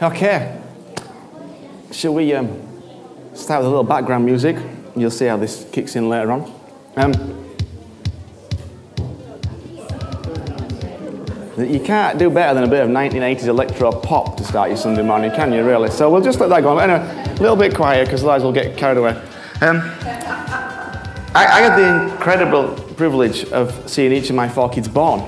Okay. Shall we um, start with a little background music? You'll see how this kicks in later on. Um, you can't do better than a bit of 1980s electro pop to start your Sunday morning, can you, really? So we'll just let that go on. Anyway, a little bit quiet because otherwise we'll get carried away. Um, I, I had the incredible privilege of seeing each of my four kids born.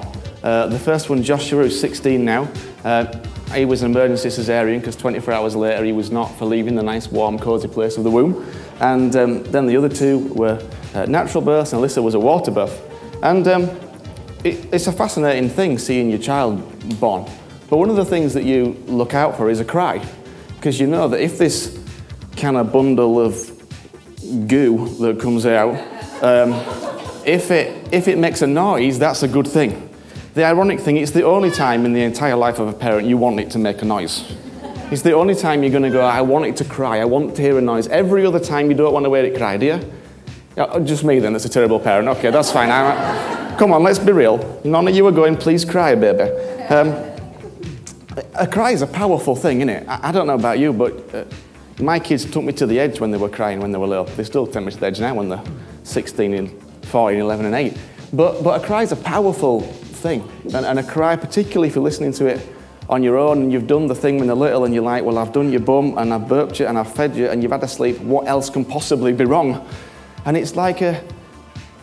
Uh, the first one, Joshua, who's 16 now. Uh, he was an emergency cesarean because 24 hours later he was not for leaving the nice, warm, cosy place of the womb. And um, then the other two were uh, natural births, and Alyssa was a water birth. And um, it, it's a fascinating thing seeing your child born. But one of the things that you look out for is a cry. Because you know that if this kind of bundle of goo that comes out, um, if, it, if it makes a noise, that's a good thing. The ironic thing, it's the only time in the entire life of a parent you want it to make a noise. It's the only time you're going to go, I want it to cry, I want to hear a noise. Every other time you don't want to hear it cry, do you? Yeah, just me then, that's a terrible parent. Okay, that's fine. I'm, come on, let's be real. None of you are going, please cry, baby. Um, a cry is a powerful thing, isn't it? I, I don't know about you, but uh, my kids took me to the edge when they were crying when they were little. They still take me to the edge now when they're 16 and 14, 11 and 8. But, but a cry is a powerful thing. And, and a cry, particularly if you're listening to it on your own and you've done the thing when they're little and you're like, well, I've done your bum and I've burped you and I've fed you and you've had a sleep. What else can possibly be wrong? And it's like a,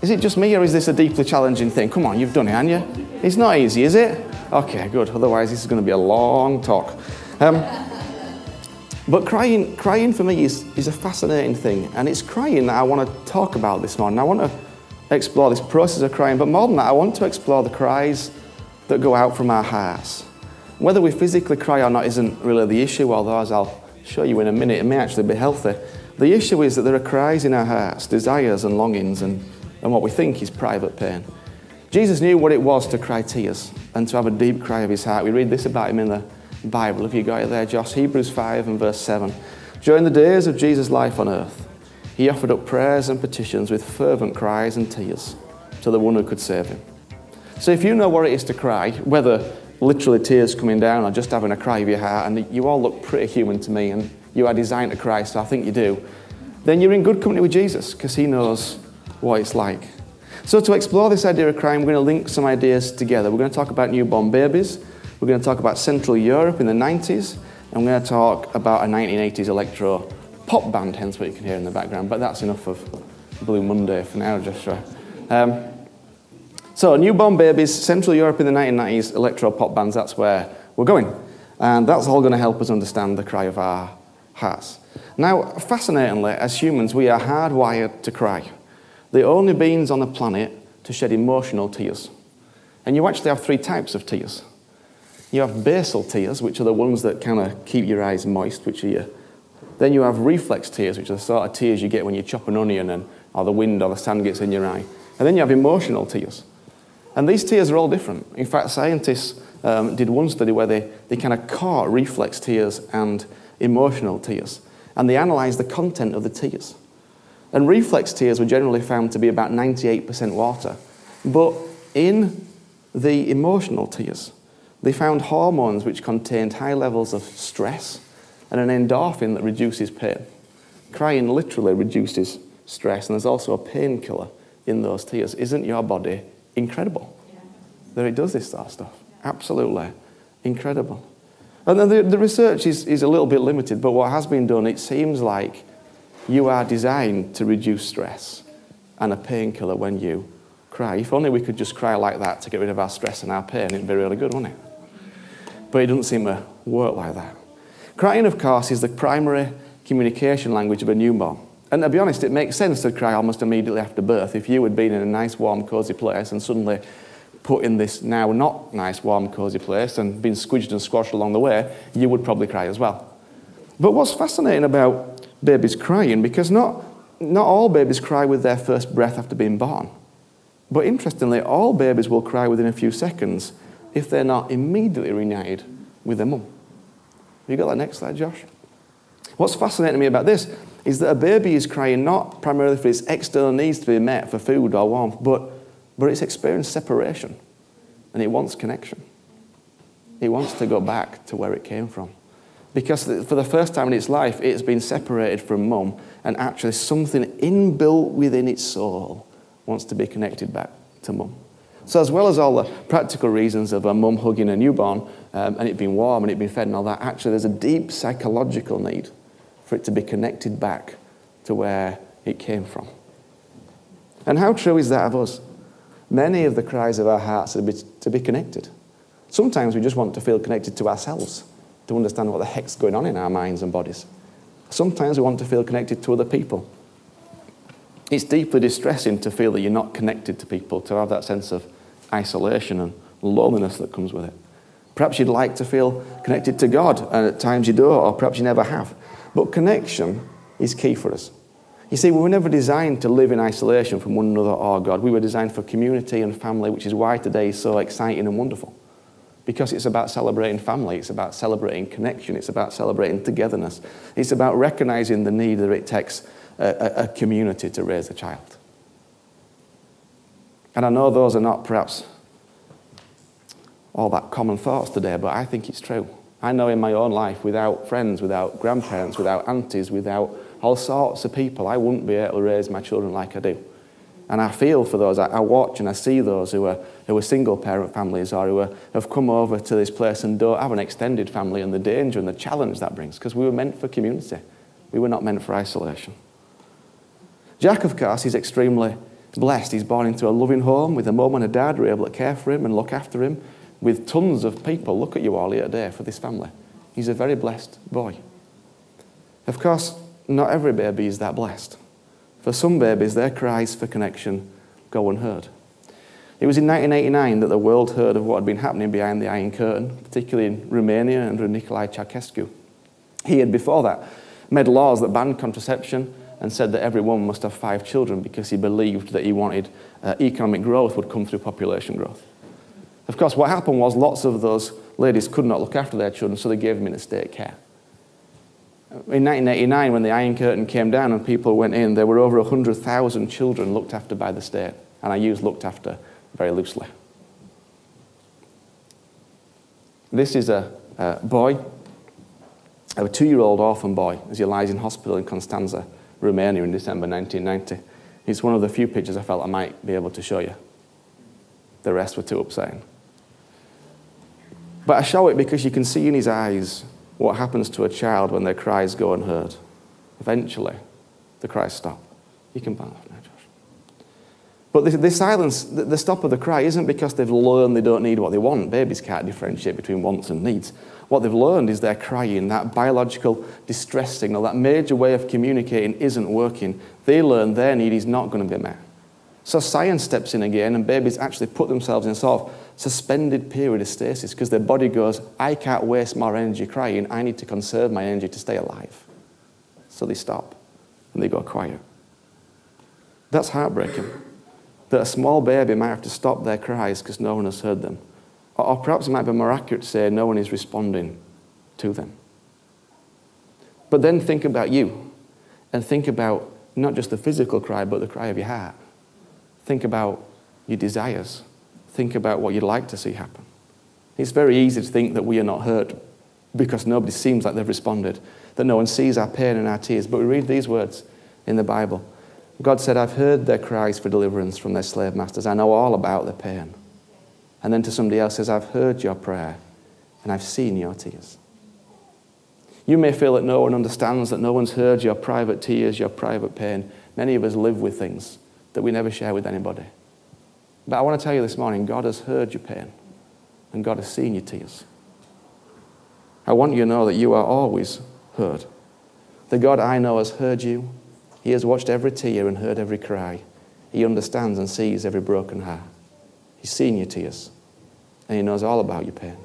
is it just me or is this a deeply challenging thing? Come on, you've done it, haven't you? It's not easy, is it? Okay, good. Otherwise, this is going to be a long talk. Um, but crying, crying for me is, is a fascinating thing. And it's crying that I want to talk about this morning. I want to explore this process of crying, but more than that, I want to explore the cries that go out from our hearts. Whether we physically cry or not isn't really the issue, although, as I'll show you in a minute, it may actually be healthy. The issue is that there are cries in our hearts, desires and longings, and, and what we think is private pain. Jesus knew what it was to cry tears and to have a deep cry of his heart. We read this about him in the Bible. If you got it there, Josh, Hebrews 5 and verse 7. During the days of Jesus' life on earth, he offered up prayers and petitions with fervent cries and tears to the one who could save him. So if you know what it is to cry, whether literally tears coming down or just having a cry of your heart, and you all look pretty human to me, and you are designed to cry, so I think you do, then you're in good company with Jesus because he knows what it's like. So, to explore this idea of crying, we're going to link some ideas together. We're going to talk about newborn babies, we're going to talk about Central Europe in the 90s, and we're going to talk about a 1980s electro pop band, hence what you can hear in the background. But that's enough of Blue Monday for now, Joshua. Um, so, newborn babies, Central Europe in the 1990s, electro pop bands, that's where we're going. And that's all going to help us understand the cry of our hearts. Now, fascinatingly, as humans, we are hardwired to cry. The only beings on the planet to shed emotional tears. And you actually have three types of tears. You have basal tears, which are the ones that kind of keep your eyes moist, which are your then you have reflex tears, which are the sort of tears you get when you chop an onion and, or the wind or the sand gets in your eye. And then you have emotional tears. And these tears are all different. In fact, scientists um, did one study where they, they kind of caught reflex tears and emotional tears. And they analysed the content of the tears. And reflex tears were generally found to be about 98% water. But in the emotional tears, they found hormones which contained high levels of stress and an endorphin that reduces pain. Crying literally reduces stress, and there's also a painkiller in those tears. Isn't your body incredible yeah. that it does this sort of stuff? Yeah. Absolutely incredible. And then the, the research is, is a little bit limited, but what has been done, it seems like you are designed to reduce stress and a painkiller when you cry. If only we could just cry like that to get rid of our stress and our pain, it'd be really good, wouldn't it? But it doesn't seem to work like that. Crying, of course, is the primary communication language of a newborn. And to be honest, it makes sense to cry almost immediately after birth. If you had been in a nice, warm, cosy place and suddenly put in this now not nice, warm, cosy place and been squidged and squashed along the way, you would probably cry as well. But what's fascinating about babies crying, because not, not all babies cry with their first breath after being born. But interestingly, all babies will cry within a few seconds if they're not immediately reunited with their mum. You got that next slide, Josh? What's fascinating to me about this is that a baby is crying not primarily for its external needs to be met for food or warmth, but, but it's experienced separation and it wants connection. It wants to go back to where it came from. because for the first time in its life, it's been separated from mum, and actually something inbuilt within its soul wants to be connected back to mum. So, as well as all the practical reasons of a mum hugging a newborn um, and it being warm and it being fed and all that, actually, there's a deep psychological need for it to be connected back to where it came from. And how true is that of us? Many of the cries of our hearts are to be, to be connected. Sometimes we just want to feel connected to ourselves to understand what the heck's going on in our minds and bodies. Sometimes we want to feel connected to other people. It's deeply distressing to feel that you're not connected to people, to have that sense of isolation and loneliness that comes with it. Perhaps you'd like to feel connected to God, and at times you do, or perhaps you never have. But connection is key for us. You see, we were never designed to live in isolation from one another or God. We were designed for community and family, which is why today is so exciting and wonderful because it's about celebrating family, it's about celebrating connection, it's about celebrating togetherness, it's about recognizing the need that it takes a, a, a community to raise a child. And I know those are not perhaps all that common thoughts today, but I think it's true. I know in my own life, without friends, without grandparents, without aunties, without all sorts of people, I wouldn't be able to raise my children like I do. And I feel for those. I, watch and I see those who are, who are single parent families or who are, have come over to this place and don't have an extended family and the danger and the challenge that brings because we were meant for community. We were not meant for isolation. Jack, of course, is extremely blessed. He's born into a loving home with a mum and a dad who are able to care for him and look after him with tons of people. Look at you all here today for this family. He's a very blessed boy. Of course, not every baby is that blessed. For some babies, their cries for connection go unheard. It was in 1989 that the world heard of what had been happening behind the Iron Curtain, particularly in Romania under Nicolae Ceausescu. He had before that made laws that banned contraception and said that every woman must have five children because he believed that he wanted uh, economic growth would come through population growth. Of course, what happened was lots of those ladies could not look after their children, so they gave them in state care. In 1989, when the Iron Curtain came down and people went in, there were over 100,000 children looked after by the state. And I use looked after very loosely. This is a, a boy, a two year old orphan boy, as he lies in hospital in Constanza, Romania in December 1990. It's one of the few pictures I felt I might be able to show you. The rest were too upsetting. But I show it because you can see in his eyes what happens to a child when their cries go unheard. Eventually, the cries stop. You can off now, Josh. But the, the silence, the, the stop of the cry isn't because they've learned they don't need what they want. Babies can't differentiate between wants and needs. What they've learned is they're crying, that biological distress signal, that major way of communicating isn't working. They learn their need is not going to be met. So science steps in again, and babies actually put themselves in sort of suspended period of stasis because their body goes, I can't waste more energy crying, I need to conserve my energy to stay alive. So they stop and they go quiet. That's heartbreaking. That a small baby might have to stop their cries because no one has heard them. Or, perhaps it might be more accurate to say no one is responding to them. But then think about you and think about not just the physical cry, but the cry of your heart. Think about your desires think about what you'd like to see happen. It's very easy to think that we are not hurt because nobody seems like they've responded, that no one sees our pain and our tears. But we read these words in the Bible God said, I've heard their cries for deliverance from their slave masters. I know all about their pain. And then to somebody else says, I've heard your prayer and I've seen your tears. You may feel that no one understands, that no one's heard your private tears, your private pain. Many of us live with things that we never share with anybody. But I want to tell you this morning God has heard your pain and God has seen your tears. I want you to know that you are always heard. The God I know has heard you. He has watched every tear and heard every cry. He understands and sees every broken heart. He's seen your tears and He knows all about your pain.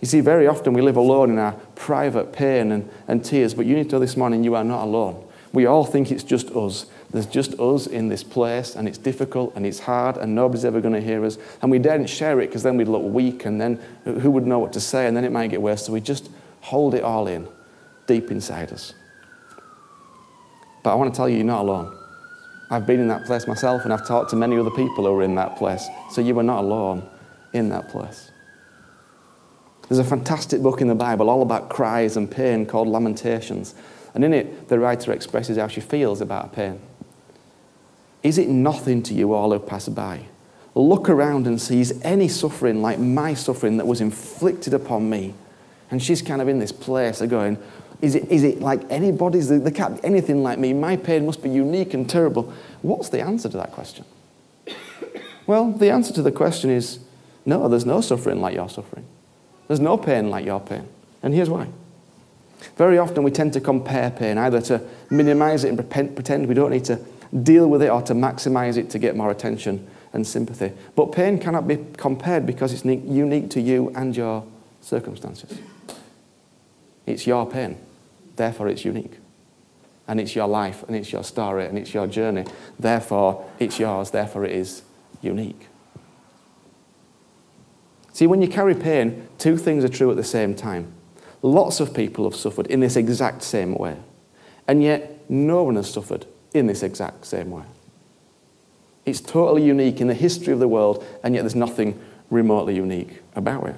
You see, very often we live alone in our private pain and, and tears, but you need to know this morning you are not alone. We all think it's just us. There's just us in this place, and it's difficult and it's hard, and nobody's ever going to hear us. And we daren't share it because then we'd look weak, and then who would know what to say, and then it might get worse. So we just hold it all in deep inside us. But I want to tell you, you're not alone. I've been in that place myself, and I've talked to many other people who are in that place. So you are not alone in that place. There's a fantastic book in the Bible all about cries and pain called Lamentations. And in it, the writer expresses how she feels about pain. Is it nothing to you, all who pass by? Look around and see, is any suffering like my suffering that was inflicted upon me? And she's kind of in this place of going, is it, is it like anybody's? They can't be anything like me. My pain must be unique and terrible. What's the answer to that question? Well, the answer to the question is no, there's no suffering like your suffering. There's no pain like your pain. And here's why. Very often we tend to compare pain, either to minimize it and pretend we don't need to deal with it or to maximize it to get more attention and sympathy. But pain cannot be compared because it's unique to you and your circumstances. It's your pain, therefore it's unique. And it's your life, and it's your story, and it's your journey. Therefore, it's yours, therefore, it is unique. See, when you carry pain, two things are true at the same time. Lots of people have suffered in this exact same way, and yet no one has suffered in this exact same way. It's totally unique in the history of the world, and yet there's nothing remotely unique about it.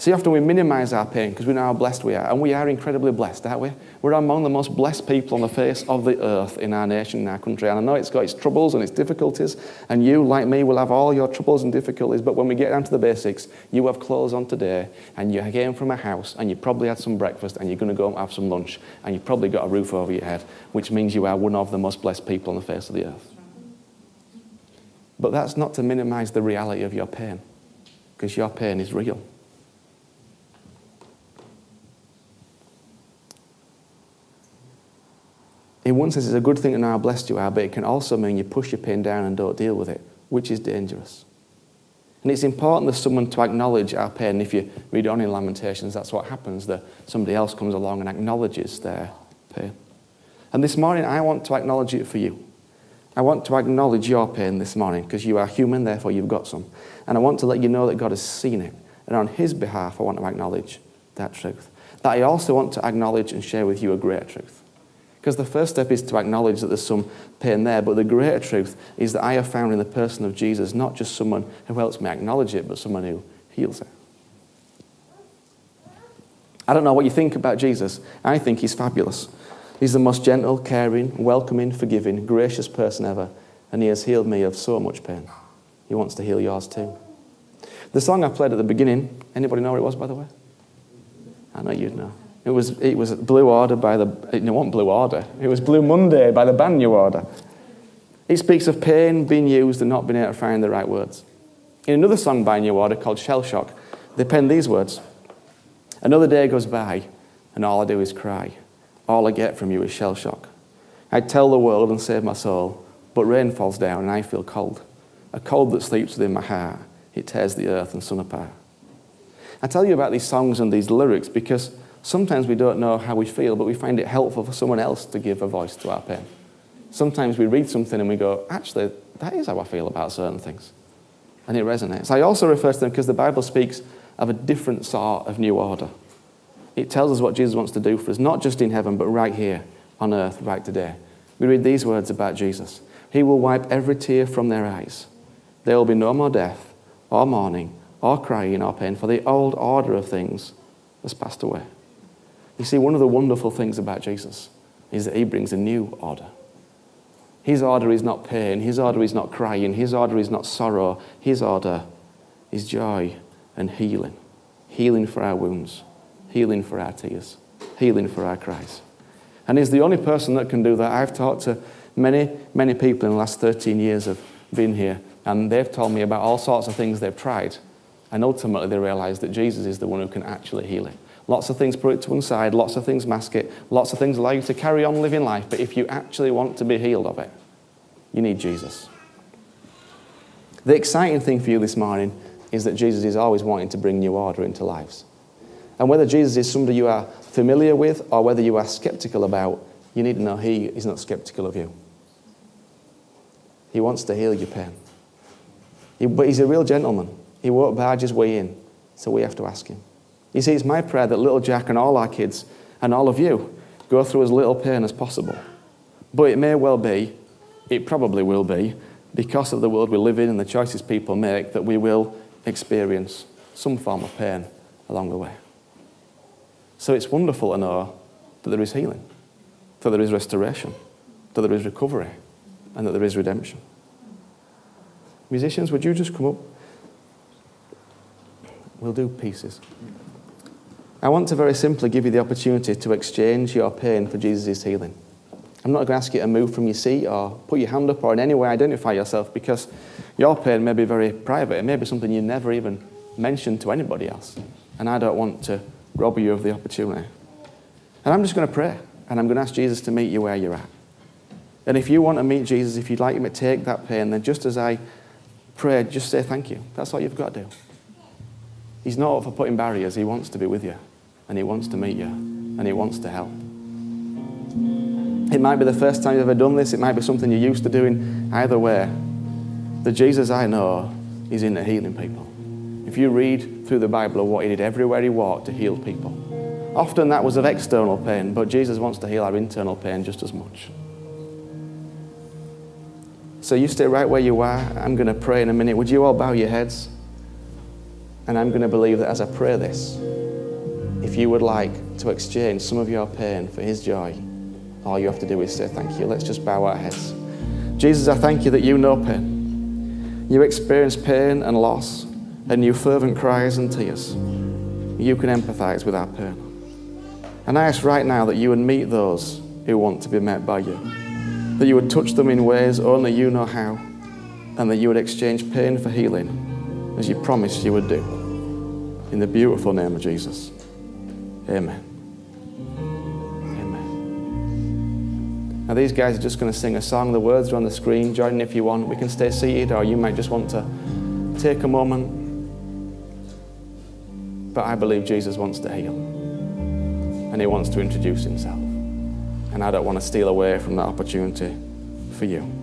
See, often we minimize our pain because we know how blessed we are, and we are incredibly blessed, aren't we? We're among the most blessed people on the face of the earth in our nation, in our country. And I know it's got its troubles and its difficulties, and you, like me, will have all your troubles and difficulties. But when we get down to the basics, you have clothes on today, and you came from a house, and you probably had some breakfast, and you're going to go and have some lunch, and you've probably got a roof over your head, which means you are one of the most blessed people on the face of the earth. But that's not to minimize the reality of your pain, because your pain is real. In one sense, it's a good thing to know how blessed you are, but it can also mean you push your pain down and don't deal with it, which is dangerous. And it's important for someone to acknowledge our pain. If you read on in Lamentations, that's what happens, that somebody else comes along and acknowledges their pain. And this morning, I want to acknowledge it for you. I want to acknowledge your pain this morning because you are human, therefore you've got some. And I want to let you know that God has seen it. And on His behalf, I want to acknowledge that truth. That I also want to acknowledge and share with you a great truth. Because the first step is to acknowledge that there's some pain there, but the greater truth is that I have found in the person of Jesus not just someone who helps me acknowledge it, but someone who heals it. I don't know what you think about Jesus. I think he's fabulous. He's the most gentle, caring, welcoming, forgiving, gracious person ever, and he has healed me of so much pain. He wants to heal yours too. The song I played at the beginning, anybody know what it was, by the way? I know you'd know. It was, it was Blue Order by the, it wasn't Blue Order, it was Blue Monday by the New Order. It speaks of pain being used and not being able to find the right words. In another song by New Order called Shell Shock, they pen these words Another day goes by, and all I do is cry. All I get from you is shell shock. I tell the world and save my soul, but rain falls down and I feel cold. A cold that sleeps within my heart. It tears the earth and sun apart. I tell you about these songs and these lyrics because Sometimes we don't know how we feel, but we find it helpful for someone else to give a voice to our pain. Sometimes we read something and we go, actually, that is how I feel about certain things. And it resonates. I also refer to them because the Bible speaks of a different sort of new order. It tells us what Jesus wants to do for us, not just in heaven, but right here on earth, right today. We read these words about Jesus He will wipe every tear from their eyes. There will be no more death, or mourning, or crying, or pain, for the old order of things has passed away. You see, one of the wonderful things about Jesus is that he brings a new order. His order is not pain, his order is not crying, his order is not sorrow, his order is joy and healing. Healing for our wounds, healing for our tears, healing for our cries. And he's the only person that can do that. I've talked to many, many people in the last 13 years of being here, and they've told me about all sorts of things they've tried. And ultimately, they realize that Jesus is the one who can actually heal it. Lots of things put it to one side, lots of things mask it, lots of things allow you to carry on living life. But if you actually want to be healed of it, you need Jesus. The exciting thing for you this morning is that Jesus is always wanting to bring new order into lives. And whether Jesus is somebody you are familiar with or whether you are skeptical about, you need to know He is not skeptical of you. He wants to heal your pain. He, but He's a real gentleman. He won't barge his way in, so we have to ask Him. You see, it's my prayer that little Jack and all our kids and all of you go through as little pain as possible. But it may well be, it probably will be, because of the world we live in and the choices people make, that we will experience some form of pain along the way. So it's wonderful to know that there is healing, that there is restoration, that there is recovery, and that there is redemption. Musicians, would you just come up? We'll do pieces. I want to very simply give you the opportunity to exchange your pain for Jesus' healing. I'm not going to ask you to move from your seat or put your hand up or in any way identify yourself because your pain may be very private. It may be something you never even mentioned to anybody else. And I don't want to rob you of the opportunity. And I'm just going to pray and I'm going to ask Jesus to meet you where you're at. And if you want to meet Jesus, if you'd like him to take that pain, then just as I pray, just say thank you. That's all you've got to do. He's not up for putting barriers, he wants to be with you and he wants to meet you and he wants to help. It might be the first time you've ever done this, it might be something you're used to doing. Either way, the Jesus I know is into healing people. If you read through the Bible of what he did everywhere he walked to heal people, often that was of external pain, but Jesus wants to heal our internal pain just as much. So you stay right where you are. I'm going to pray in a minute. Would you all bow your heads? And I'm going to believe that as I pray this, if you would like to exchange some of your pain for his joy, all you have to do is say thank you. Let's just bow our heads. Jesus, I thank you that you know pain. You experience pain and loss, and you fervent cries and tears. You can empathize with our pain. And I ask right now that you would meet those who want to be met by you, that you would touch them in ways only you know how, and that you would exchange pain for healing as you promised you would do. In the beautiful name of Jesus. Amen. Amen. Now, these guys are just going to sing a song. The words are on the screen. Join in if you want. We can stay seated, or you might just want to take a moment. But I believe Jesus wants to heal, and he wants to introduce himself. And I don't want to steal away from that opportunity for you.